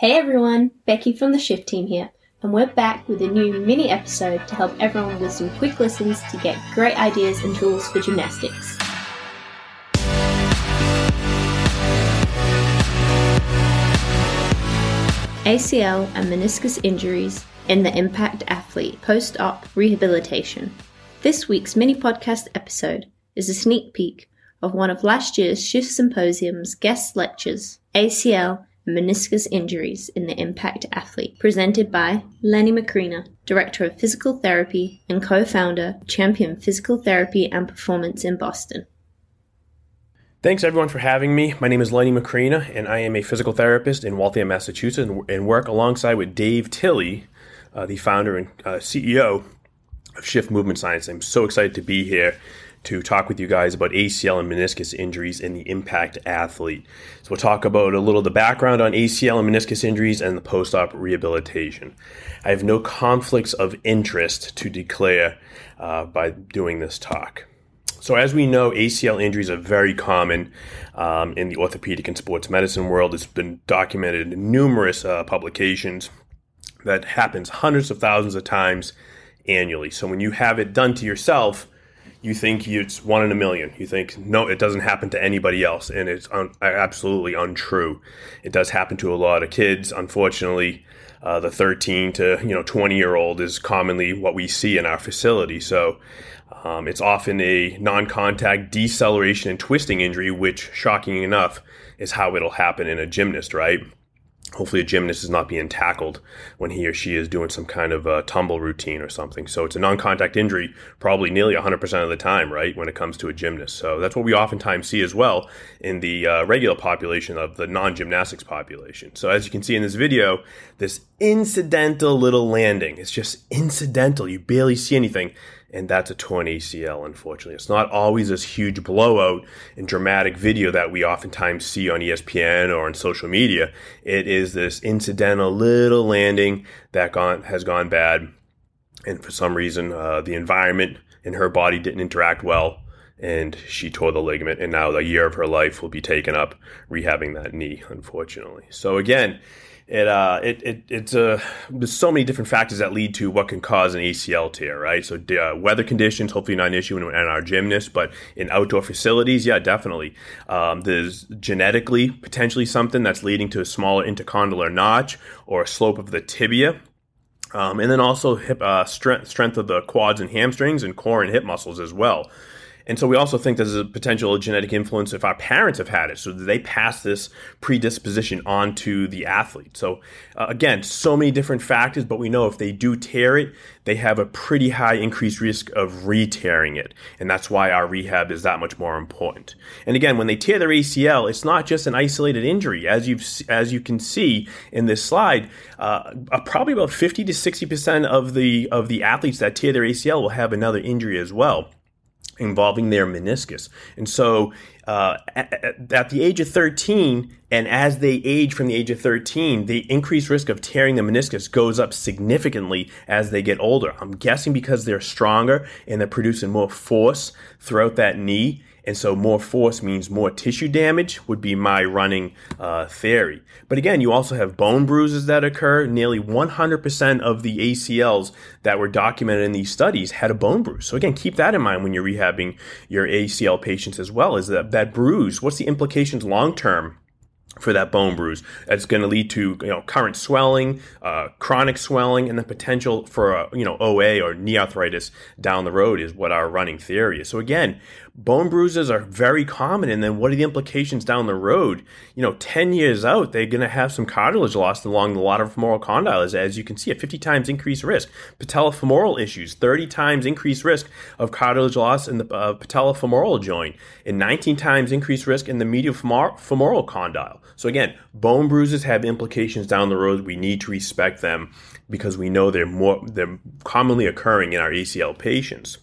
Hey everyone, Becky from the Shift Team here, and we're back with a new mini episode to help everyone with some quick listens to get great ideas and tools for gymnastics. ACL and meniscus injuries in the Impact Athlete post op rehabilitation. This week's mini podcast episode is a sneak peek of one of last year's Shift Symposium's guest lectures, ACL meniscus injuries in the impact athlete, presented by Lenny Macrina, Director of Physical Therapy and co-founder of Champion Physical Therapy and Performance in Boston. Thanks everyone for having me. My name is Lenny Macrina, and I am a physical therapist in Waltham, Massachusetts, and work alongside with Dave Tilley, uh, the founder and uh, CEO of Shift Movement Science. I'm so excited to be here to talk with you guys about ACL and meniscus injuries in the impact athlete. So we'll talk about a little the background on ACL and meniscus injuries and the post-op rehabilitation. I have no conflicts of interest to declare uh, by doing this talk. So, as we know, ACL injuries are very common um, in the orthopedic and sports medicine world. It's been documented in numerous uh, publications that happens hundreds of thousands of times annually. So, when you have it done to yourself, you think it's one in a million. You think, no, it doesn't happen to anybody else. And it's un- absolutely untrue. It does happen to a lot of kids. Unfortunately, uh, the 13 to you know 20 year old is commonly what we see in our facility. So um, it's often a non contact deceleration and twisting injury, which, shocking enough, is how it'll happen in a gymnast, right? Hopefully a gymnast is not being tackled when he or she is doing some kind of uh, tumble routine or something. So it's a non-contact injury probably nearly 100% of the time, right, when it comes to a gymnast. So that's what we oftentimes see as well in the uh, regular population of the non-gymnastics population. So as you can see in this video, this incidental little landing, it's just incidental. You barely see anything and that's a torn ACL, unfortunately. It's not always this huge blowout and dramatic video that we oftentimes see on ESPN or on social media. It is this incidental little landing that gone, has gone bad, and for some reason, uh, the environment in her body didn't interact well, and she tore the ligament, and now a year of her life will be taken up rehabbing that knee, unfortunately. So again, it uh it, it it's uh there's so many different factors that lead to what can cause an ACL tear, right? So uh, weather conditions, hopefully not an issue in, in, our gymnasts, but in outdoor facilities, yeah, definitely. Um, there's genetically potentially something that's leading to a smaller intercondylar notch or a slope of the tibia. Um, and then also hip uh, strength strength of the quads and hamstrings and core and hip muscles as well. And so we also think there's a potential genetic influence if our parents have had it. So they pass this predisposition on to the athlete. So uh, again, so many different factors, but we know if they do tear it, they have a pretty high increased risk of re-tearing it. And that's why our rehab is that much more important. And again, when they tear their ACL, it's not just an isolated injury. As you as you can see in this slide, uh probably about 50 to 60% of the of the athletes that tear their ACL will have another injury as well involving their meniscus. And so uh, at, at, the age of 13, and as they age from the age of 13, the increased risk of tearing the meniscus goes up significantly as they get older. I'm guessing because they're stronger and they're producing more force throughout that knee and so more force means more tissue damage would be my running uh, theory. But again, you also have bone bruises that occur. Nearly 100% of the ACLs that were documented in these studies had a bone bruise. So again, keep that in mind when you're rehabbing your ACL patients as well. Is that that bruise? What's the implications long term? for that bone bruise. That's going to lead to you know current swelling, uh, chronic swelling, and the potential for a, you know OA or knee arthritis down the road is what our running theory is. So again, bone bruises are very common, and then what are the implications down the road? You know, ten years out, they're going to have some cartilage loss along the lateral femoral condyle, as, you can see, a 50 times increased risk. Patellofemoral issues, 30 times increased risk of cartilage loss in the uh, patellofemoral joint, and 19 times increased risk in the medial femoral condyle. So again, bone bruises have implications down the road. We need to respect them because we know they're more they're commonly occurring in our ACL patients.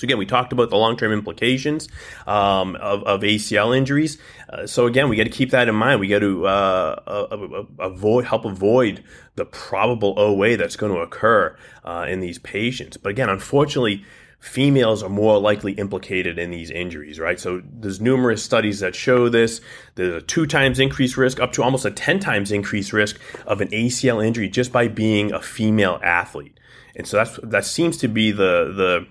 So again, we talked about the long-term implications um, of, of, ACL injuries. Uh, so again, we got to keep that in mind. We got to uh, avoid, help avoid the probable OA that's going to occur uh, in these patients. But again, unfortunately, females are more likely implicated in these injuries, right? So there's numerous studies that show this. There's a two times increased risk, up to almost a 10 times increased risk of an ACL injury just by being a female athlete. And so that's, that seems to be the, the,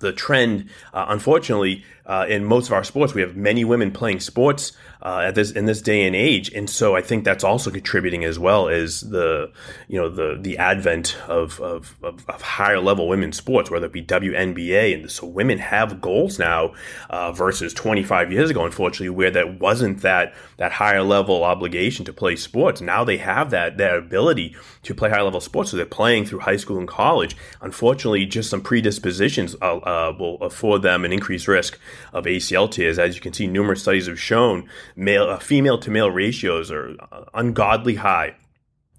the trend, uh, unfortunately, uh, in most of our sports, we have many women playing sports uh, at this in this day and age, and so I think that's also contributing as well as the you know the the advent of of, of, of higher level women's sports, whether it be WNBA, and so women have goals now uh, versus 25 years ago, unfortunately, where that wasn't that that higher level obligation to play sports. Now they have that that ability to play higher level sports, so they're playing through high school and college. Unfortunately, just some predispositions uh, uh will afford them an increased risk of ACL tears. As you can see, numerous studies have shown male uh, female to male ratios are uh, ungodly high.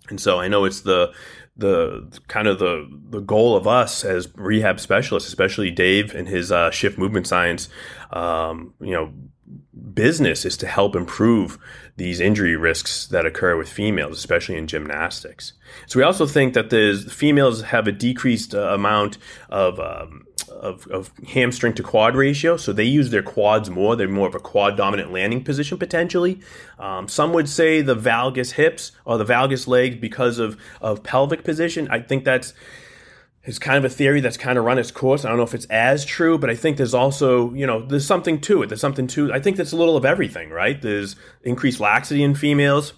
And so I know it's the the kind of the the goal of us as rehab specialists, especially Dave and his uh, shift movement science, um, you know, business is to help improve these injury risks that occur with females, especially in gymnastics. So we also think that the females have a decreased uh, amount of um, of, of hamstring to quad ratio. So they use their quads more. They're more of a quad dominant landing position potentially. Um, some would say the valgus hips or the valgus legs because of, of pelvic position. I think that's it's kind of a theory that's kind of run its course. I don't know if it's as true, but I think there's also, you know, there's something to it. There's something to, I think that's a little of everything, right? There's increased laxity in females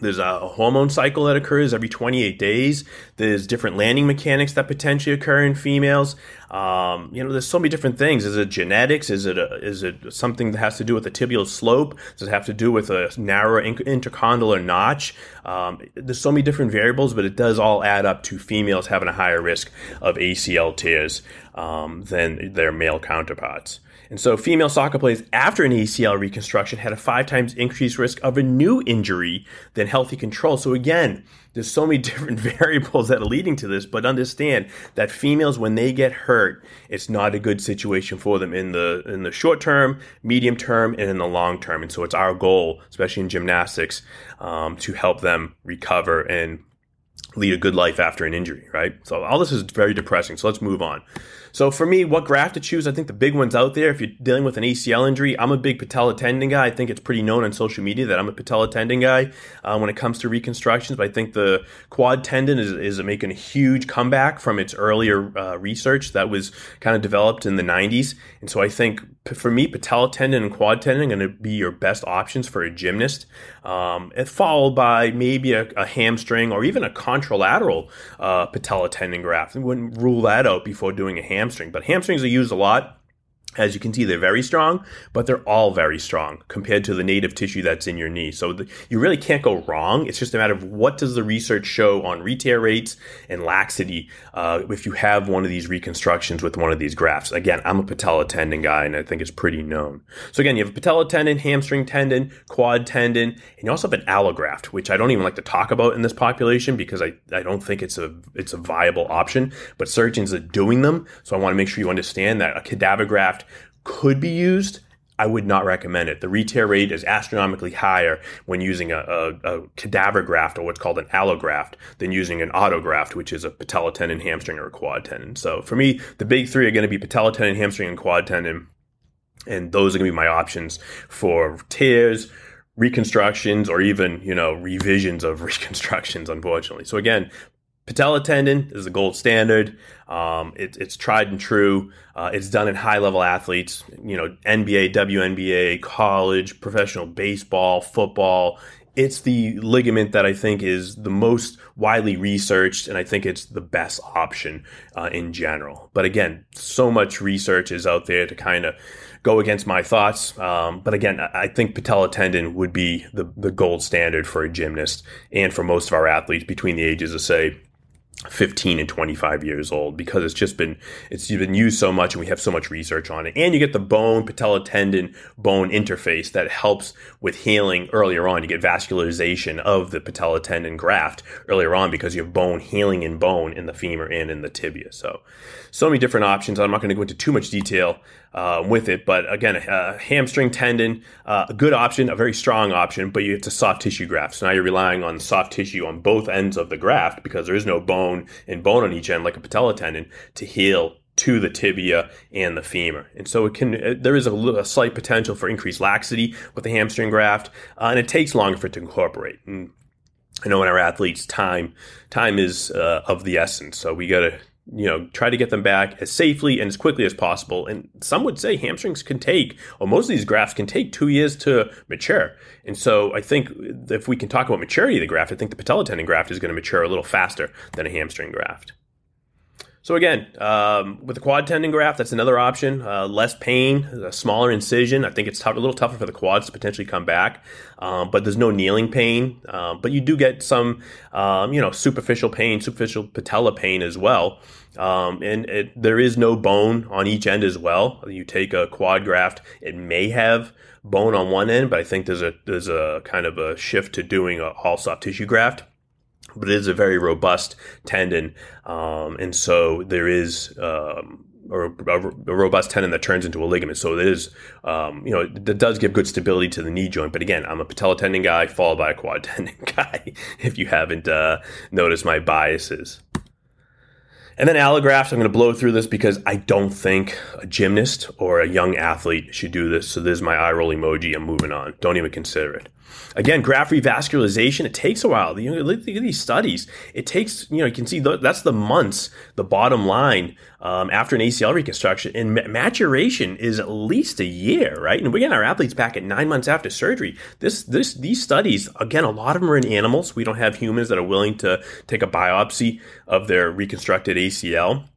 there's a hormone cycle that occurs every 28 days. There's different landing mechanics that potentially occur in females. Um, you know, there's so many different things. Is it genetics? Is it a, is it something that has to do with the tibial slope? Does it have to do with a narrow intercondylar notch? Um, there's so many different variables, but it does all add up to females having a higher risk of ACL tears um, than their male counterparts. And so female soccer players after an ACL reconstruction had a five times increased risk of a new injury than healthy control. So again, there's so many different variables that are leading to this, but understand that females, when they get hurt, it's not a good situation for them in the in the short term, medium term, and in the long term. And so it's our goal, especially in gymnastics, um, to help them recover and lead a good life after an injury, right? So all this is very depressing. So let's move on. So for me, what graft to choose? I think the big ones out there. If you're dealing with an ACL injury, I'm a big patella tendon guy. I think it's pretty known on social media that I'm a patella tendon guy uh, when it comes to reconstructions. But I think the quad tendon is, is making a huge comeback from its earlier uh, research that was kind of developed in the 90s. And so I think for me, patella tendon and quad tendon are going to be your best options for a gymnast, um, followed by maybe a, a, hamstring or even a contralateral uh, patella tendon graft. I wouldn't rule that out before doing a hamstring, but hamstrings are used a lot as you can see, they're very strong, but they're all very strong compared to the native tissue that's in your knee. So the, you really can't go wrong. It's just a matter of what does the research show on re-tear rates and laxity uh, if you have one of these reconstructions with one of these grafts. Again, I'm a patella tendon guy, and I think it's pretty known. So again, you have a patella tendon, hamstring tendon, quad tendon, and you also have an allograft, which I don't even like to talk about in this population because I, I don't think it's a it's a viable option. But surgeons are doing them, so I want to make sure you understand that a cadaver graft could be used, I would not recommend it. The re-tear rate is astronomically higher when using a, a, a, cadaver graft or what's called an allograft than using an autograft, which is a patella tendon, hamstring, or a quad tendon. So for me, the big three are going to be patella tendon, hamstring, and quad tendon. And those are going to be my options for tears, reconstructions, or even, you know, revisions of reconstructions, unfortunately. So again, patella tendon is the gold standard. Um, it, it's tried and true. Uh, it's done in high level athletes, you know, NBA, WNBA, college, professional baseball, football. It's the ligament that I think is the most widely researched, and I think it's the best option uh, in general. But again, so much research is out there to kind of go against my thoughts. Um, but again, I think patella tendon would be the, the gold standard for a gymnast and for most of our athletes between the ages of, say, 15 and 25 years old because it's just been it's been used so much and we have so much research on it. And you get the bone patella tendon bone interface that helps with healing earlier on. You get vascularization of the patella tendon graft earlier on because you have bone healing in bone in the femur and in the tibia. So so many different options. I'm not going to go into too much detail uh, with it. But again, a hamstring tendon, uh, a good option, a very strong option, but it's a soft tissue graft. So now you're relying on soft tissue on both ends of the graft because there is no bone and bone on each end like a patella tendon to heal to the tibia and the femur. And so it can, there is a, a slight potential for increased laxity with the hamstring graft, uh, and it takes longer for it to incorporate. And I know in our athletes, time, time is uh, of the essence. So we got to you know, try to get them back as safely and as quickly as possible. And some would say hamstrings can take, or most of these grafts can take two years to mature. And so I think if we can talk about maturity of the graft, I think the patella tendon graft is going to mature a little faster than a hamstring graft. So again, um, with the quad tendon graft, that's another option. Uh, less pain, a smaller incision. I think it's tough, a little tougher for the quads to potentially come back, um, but there's no kneeling pain. Um, but you do get some, um, you know, superficial pain, superficial patella pain as well. Um, and it, there is no bone on each end as well. You take a quad graft, it may have bone on one end, but I think there's a there's a kind of a shift to doing a all soft tissue graft but it is a very robust tendon, um, and so there is um, a, a, robust tendon that turns into a ligament. So it is, um, you know, that does give good stability to the knee joint. But again, I'm a patella tendon guy followed by a quad tendon guy. if you haven't uh, noticed my biases. And then allografts, I'm going to blow through this because I don't think a gymnast or a young athlete should do this. So this is my eye roll emoji. I'm moving on. Don't even consider it. Again, graft revascularization, it takes a while. You know, look at these studies. It takes, you know, you can see that's the months, the bottom line um, after an ACL reconstruction. And maturation is at least a year, right? And we're getting our athletes back at nine months after surgery. This, this, these studies, again, a lot of them are in animals. We don't have humans that are willing to take a biopsy of their reconstructed ACL.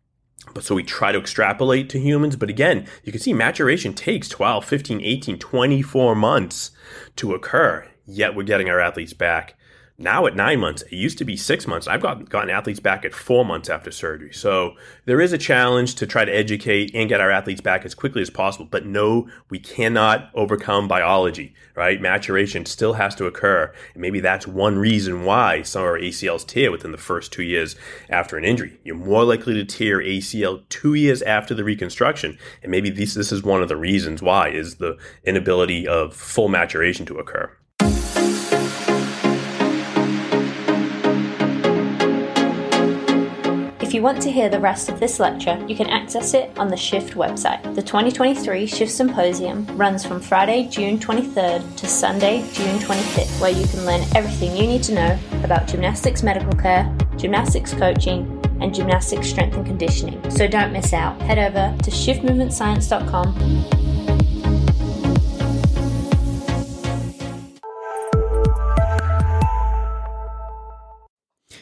But so we try to extrapolate to humans. But again, you can see maturation takes 12, 15, 18, 24 months to occur. Yet we're getting our athletes back now at nine months, it used to be six months. I've gotten, gotten athletes back at four months after surgery. So there is a challenge to try to educate and get our athletes back as quickly as possible. But no, we cannot overcome biology, right? Maturation still has to occur. And maybe that's one reason why some of our ACLs tear within the first two years after an injury. You're more likely to tear ACL two years after the reconstruction. And maybe this, this is one of the reasons why is the inability of full maturation to occur. If you want to hear the rest of this lecture, you can access it on the SHIFT website. The 2023 SHIFT Symposium runs from Friday, June 23rd to Sunday, June 25th, where you can learn everything you need to know about gymnastics medical care, gymnastics coaching, and gymnastics strength and conditioning. So don't miss out. Head over to shiftmovementscience.com